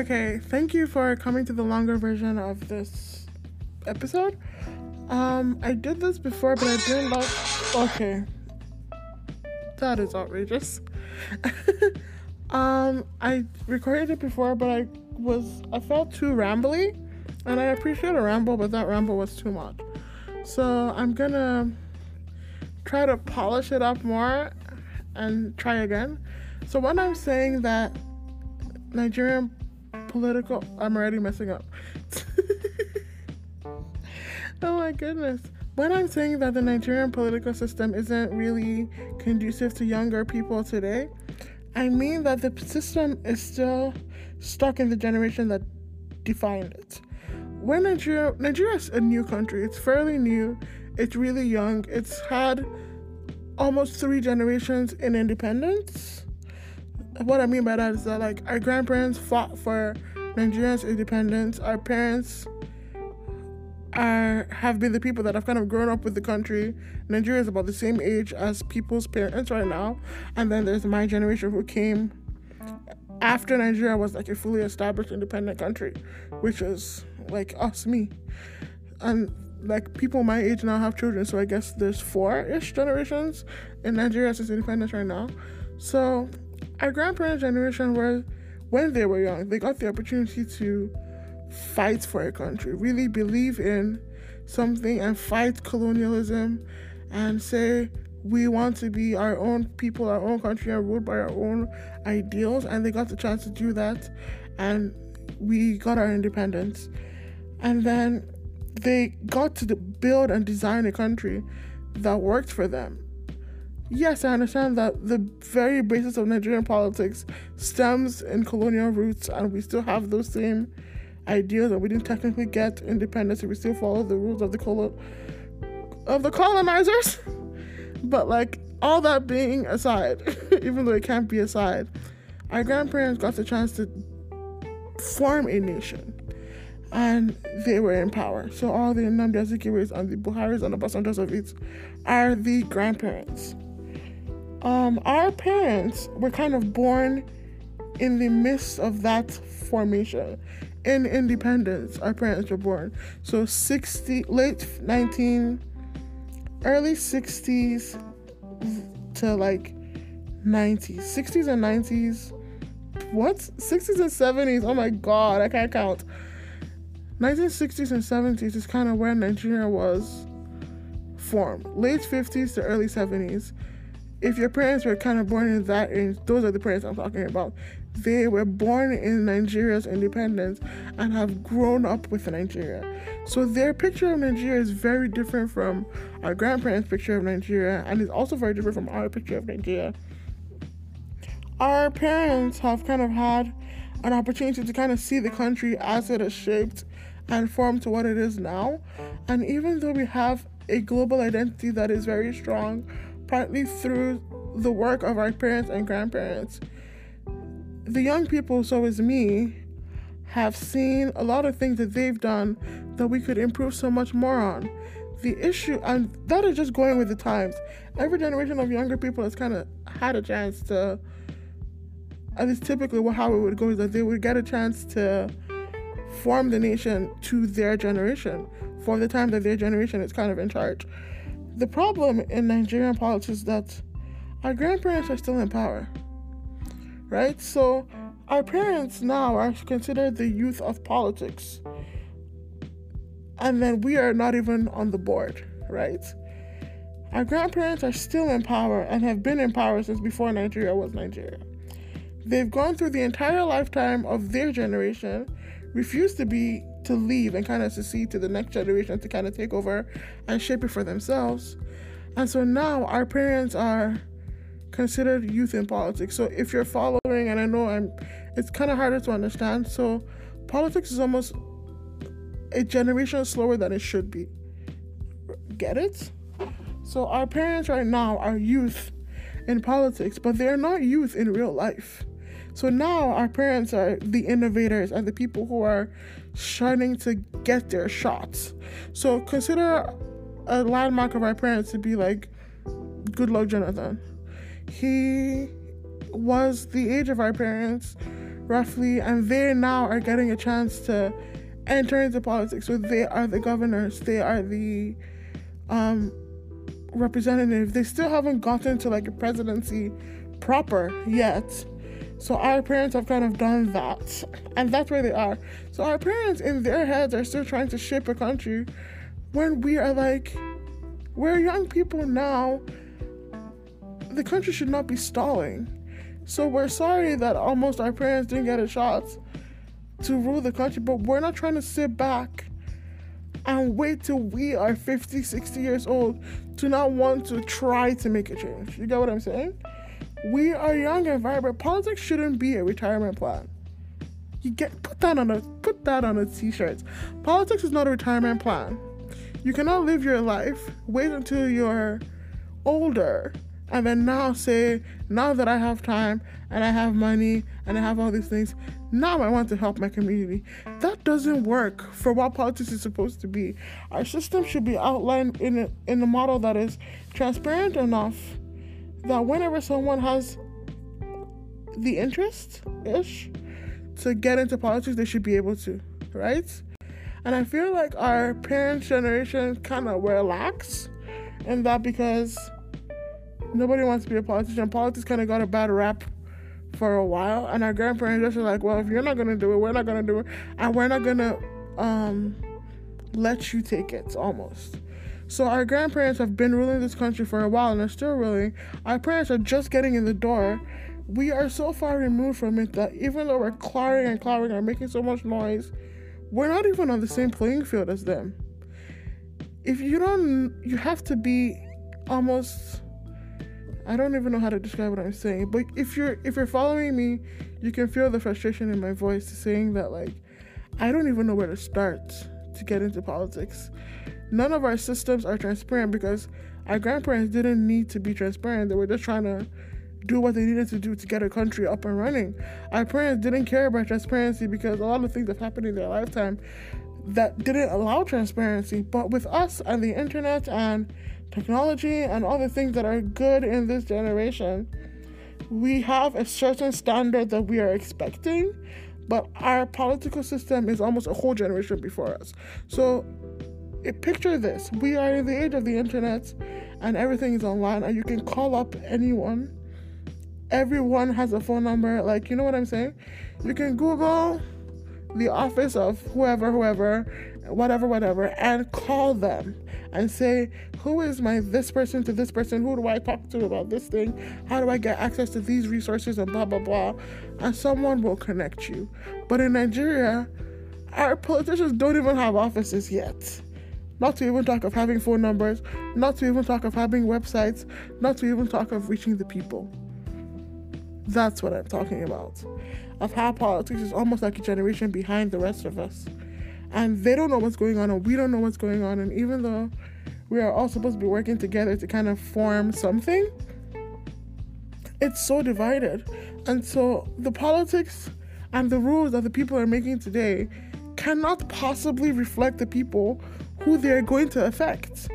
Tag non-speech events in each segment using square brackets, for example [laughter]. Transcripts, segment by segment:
Okay, thank you for coming to the longer version of this episode. Um, I did this before, but I didn't like. Okay, that is outrageous. [laughs] um, I recorded it before, but I was I felt too rambly, and I appreciate a ramble, but that ramble was too much. So I'm gonna try to polish it up more and try again. So when I'm saying that Nigerian political, I'm already messing up. [laughs] oh my goodness. When I'm saying that the Nigerian political system isn't really conducive to younger people today, I mean that the system is still stuck in the generation that defined it. When Nigeria, Nigeria is a new country, it's fairly new, it's really young, it's had almost three generations in independence. What I mean by that is that, like, our grandparents fought for Nigeria's independence, our parents are have been the people that have kind of grown up with the country. Nigeria is about the same age as people's parents right now, and then there's my generation who came after Nigeria was like a fully established independent country, which is like us, me, and like people my age now have children. So I guess there's four-ish generations in Nigeria since independence right now. So our grandparents' generation were when they were young, they got the opportunity to fight for a country, really believe in something and fight colonialism and say we want to be our own people, our own country, and ruled by our own ideals. And they got the chance to do that, and we got our independence. And then they got to build and design a country that worked for them. Yes, I understand that the very basis of Nigerian politics stems in colonial roots, and we still have those same ideas, and we didn't technically get independence, we still follow the rules of the colo- of the colonizers. But like all that being aside, [laughs] even though it can't be aside, our grandparents got the chance to form a nation and they were in power. So all the Nnamdi Azikiwe's and the Buharis and the Obasanjos of it are the grandparents. Um, our parents were kind of born in the midst of that formation. In independence, our parents were born. So 60, late 19, early 60s to like 90s. 60s and 90s. What? 60s and 70s. Oh my god, I can't count. 1960s and 70s is kind of where Nigeria was formed. Late 50s to early 70s. If your parents were kind of born in that age, those are the parents I'm talking about. They were born in Nigeria's independence and have grown up with Nigeria. So their picture of Nigeria is very different from our grandparents' picture of Nigeria and is also very different from our picture of Nigeria. Our parents have kind of had an opportunity to kind of see the country as it is shaped and formed to what it is now. And even though we have a global identity that is very strong, partly through the work of our parents and grandparents, the young people, so is me, have seen a lot of things that they've done that we could improve so much more on. The issue, and that is just going with the times. Every generation of younger people has kind of had a chance to, and it's typically how it would go is that they would get a chance to form the nation to their generation for the time that their generation is kind of in charge. The problem in Nigerian politics is that our grandparents are still in power right? So our parents now are considered the youth of politics. And then we are not even on the board, right? Our grandparents are still in power and have been in power since before Nigeria was Nigeria. They've gone through the entire lifetime of their generation, refused to be to leave and kind of secede to the next generation to kind of take over and shape it for themselves. And so now our parents are considered youth in politics. So if you're following, and I know I'm, it's kind of harder to understand. So politics is almost a generation slower than it should be. Get it? So our parents right now are youth in politics, but they're not youth in real life. So now our parents are the innovators and the people who are starting to get their shots. So consider a landmark of our parents to be like Goodluck Jonathan he was the age of our parents, roughly, and they now are getting a chance to enter into politics. So they are the governors, they are the um, representative. They still haven't gotten to like a presidency proper yet. So our parents have kind of done that, and that's where they are. So our parents, in their heads, are still trying to shape a country when we are like, we're young people now. The country should not be stalling. So we're sorry that almost our parents didn't get a shot to rule the country, but we're not trying to sit back and wait till we are 50, 60 years old to not want to try to make a change. You get what I'm saying? We are young and vibrant. Politics shouldn't be a retirement plan. You get put that on a put that on a t-shirt. Politics is not a retirement plan. You cannot live your life, wait until you're older, and then now say, now that I have time and I have money and I have all these things, now I want to help my community. That doesn't work for what politics is supposed to be. Our system should be outlined in a, in a model that is transparent enough that whenever someone has the interest ish to get into politics, they should be able to, right? And I feel like our parents' generation kind of were lax in that because nobody wants to be a politician. Politics kind of got a bad rap for a while, and our grandparents just were like, "Well, if you're not gonna do it, we're not gonna do it, and we're not gonna um, let you take it." Almost. So our grandparents have been ruling this country for a while and are still ruling. Our parents are just getting in the door. We are so far removed from it that even though we're clawing and clawing and making so much noise, we're not even on the same playing field as them. If you don't, you have to be almost I don't even know how to describe what I'm saying, but if you're if you're following me, you can feel the frustration in my voice saying that like I don't even know where to start to get into politics. None of our systems are transparent because our grandparents didn't need to be transparent. They were just trying to do what they needed to do to get a country up and running. Our parents didn't care about transparency because a lot of things that happened in their lifetime that didn't allow transparency. But with us and the internet and technology and all the things that are good in this generation, we have a certain standard that we are expecting, but our political system is almost a whole generation before us. So, it, picture this we are in the age of the internet and everything is online, and you can call up anyone. Everyone has a phone number. Like, you know what I'm saying? You can Google the office of whoever, whoever, whatever, whatever, and call them and say, who is my this person to this person? Who do I talk to about this thing? How do I get access to these resources and blah, blah, blah? And someone will connect you. But in Nigeria, our politicians don't even have offices yet. Not to even talk of having phone numbers, not to even talk of having websites, not to even talk of reaching the people. That's what I'm talking about. Of how politics is almost like a generation behind the rest of us. And they don't know what's going on and we don't know what's going on. And even though we are all supposed to be working together to kind of form something it's so divided. And so the politics and the rules that the people are making today cannot possibly reflect the people who they're going to affect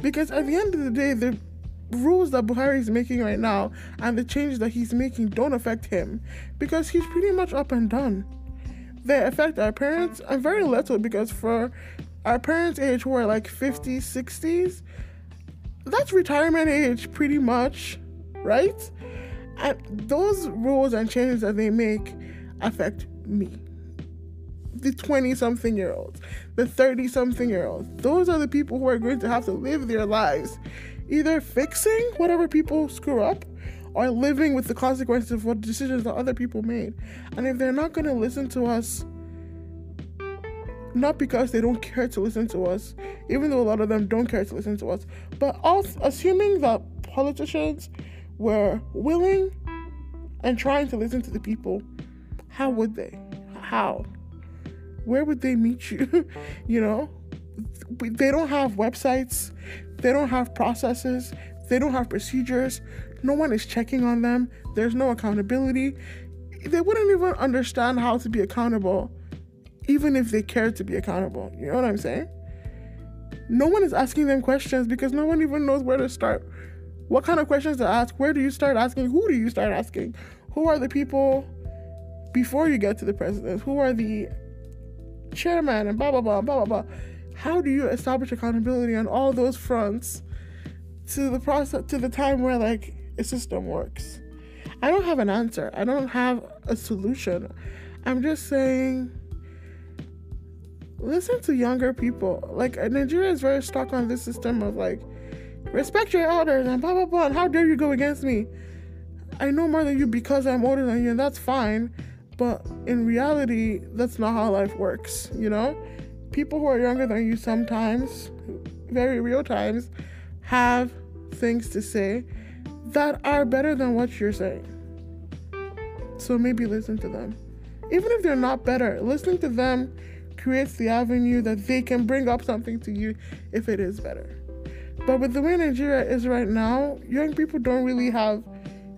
because at the end of the day the rules that Buhari is making right now and the changes that he's making don't affect him because he's pretty much up and done they affect our parents and very little because for our parents' age who are like 50s, 60s, that's retirement age pretty much, right? And those rules and changes that they make affect me. The 20 something year olds, the 30 something year olds. Those are the people who are going to have to live their lives either fixing whatever people screw up or living with the consequences of what decisions that other people made. And if they're not going to listen to us, not because they don't care to listen to us, even though a lot of them don't care to listen to us, but also assuming that politicians were willing and trying to listen to the people, how would they? How? Where would they meet you? [laughs] you know? They don't have websites, they don't have processes, they don't have procedures, no one is checking on them. There's no accountability. They wouldn't even understand how to be accountable, even if they cared to be accountable. You know what I'm saying? No one is asking them questions because no one even knows where to start. What kind of questions to ask? Where do you start asking? Who do you start asking? Who are the people before you get to the president? Who are the chairman and blah blah blah blah blah blah? How do you establish accountability on all those fronts to the process to the time where like a system works? I don't have an answer. I don't have a solution. I'm just saying listen to younger people. Like Nigeria is very stuck on this system of like respect your elders and blah blah blah. And how dare you go against me? I know more than you because I'm older than you, and that's fine. But in reality, that's not how life works, you know? People who are younger than you sometimes, very real times, have things to say that are better than what you're saying. So maybe listen to them. Even if they're not better, listening to them creates the avenue that they can bring up something to you if it is better. But with the way Nigeria is right now, young people don't really have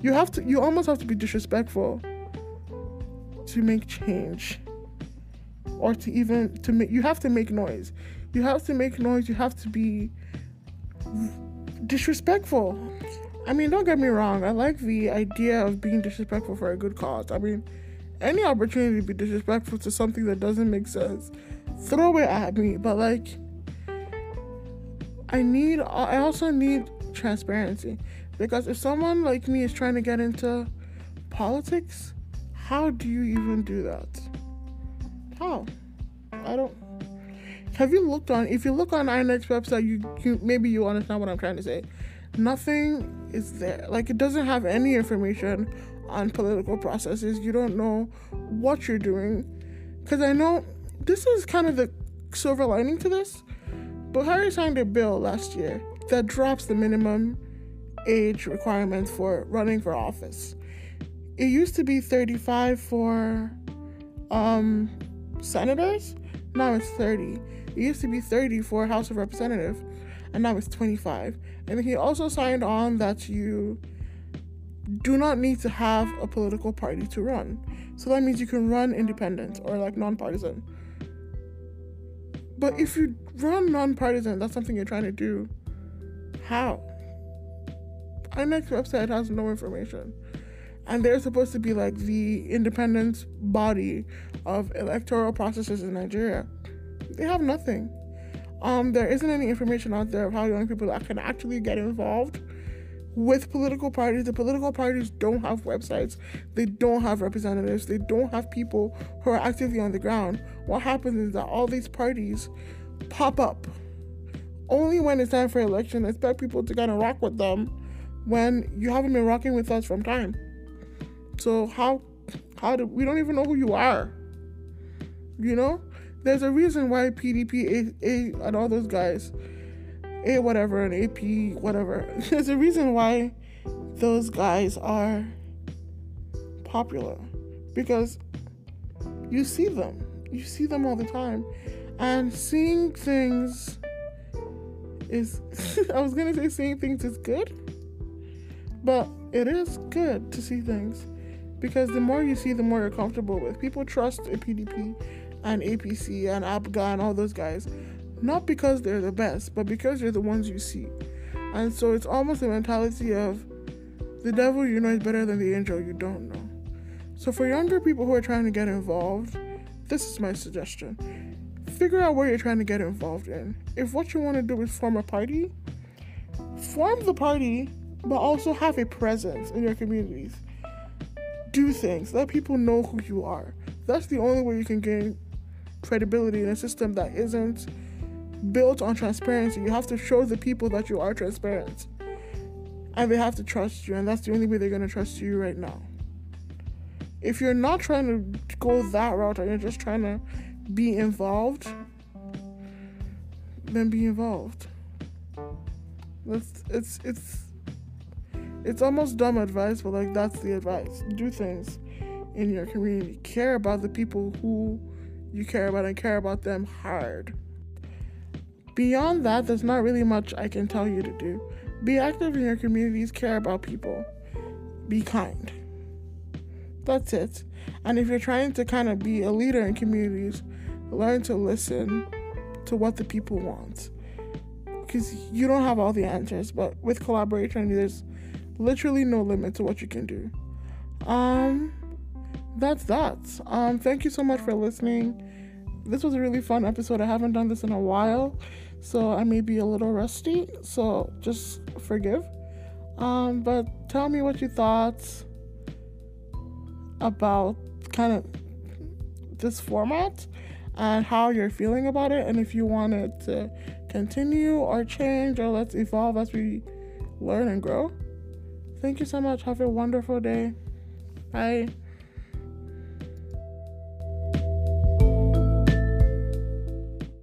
you have to you almost have to be disrespectful to make change or to even to make you have to make noise. You have to make noise. You have to be disrespectful. I mean don't get me wrong. I like the idea of being disrespectful for a good cause. I mean any opportunity to be disrespectful to something that doesn't make sense throw it at me. But like i need i also need transparency. Because if someone like me is trying to get into politics, how do you even do that? How? I don't. Have you looked on? If you look on INEC's website, you, you maybe you understand what I'm trying to say. Nothing is there. Like it doesn't have any information on political processes. You don't know what you're doing. Because I know this is kind of the silver lining to this. Buhari signed a bill last year that drops the minimum age requirement for running for office. It used to be 35 for um, senators, now it's 30. It used to be 30 for House of Representatives, and now it's 25. And he also signed on that you do not need to have a political party to run. So that means you can run independent or like nonpartisan. But if you run nonpartisan, that's something you're trying to do. How? INEC's website has no information. And they're supposed to be like the independent body of electoral processes in Nigeria. They have nothing. Um, there isn't any information out there of how young people can actually get involved with political parties. The political parties don't have websites, they don't have representatives, they don't have people who are actively on the ground. What happens is that all these parties pop up only when it's time for election, expect people to kind of rock with them when you haven't been rocking with us from time. So how how do we don't even know who you are? You know, there's a reason why PDP, A, A and all those guys, A whatever and AP whatever. [laughs] There's a reason why those guys are popular because you see them, you see them all the time, and seeing things is. [laughs] I was gonna say seeing things is good but it is good to see things because the more you see, the more you're comfortable with. People trust a PDP and APC and APGA and all those guys, not because they're the best, but because they're the ones you see. And so it's almost a mentality of the devil you know is better than the angel you don't know. So for younger people who are trying to get involved, this is my suggestion. Figure out where you're trying to get involved in. If what you want to do is form a party, form the party but also have a presence in your communities. Do things, let people know who you are. That's the only way you can gain credibility in a system that isn't built on transparency. You have to show the people that you are transparent. And they have to trust you, and that's the only way they're going to trust you right now. If you're not trying to go that route and you're just trying to be involved, then be involved. It's it's it's it's almost dumb advice, but like that's the advice. Do things in your community. Care about the people who you care about and care about them hard. Beyond that, there's not really much I can tell you to do. Be active in your communities, care about people, be kind. That's it. And if you're trying to kind of be a leader in communities, learn to listen to what the people want. Because you don't have all the answers, but with collaboration, there's literally no limit to what you can do. Um, that's that. Um, thank you so much for listening. This was a really fun episode. I haven't done this in a while, so I may be a little rusty. So just forgive. Um, but tell me what you thought about kind of this format and how you're feeling about it, and if you want it to continue or change or let's evolve as we learn and grow. Thank you so much. Have a wonderful day. Bye.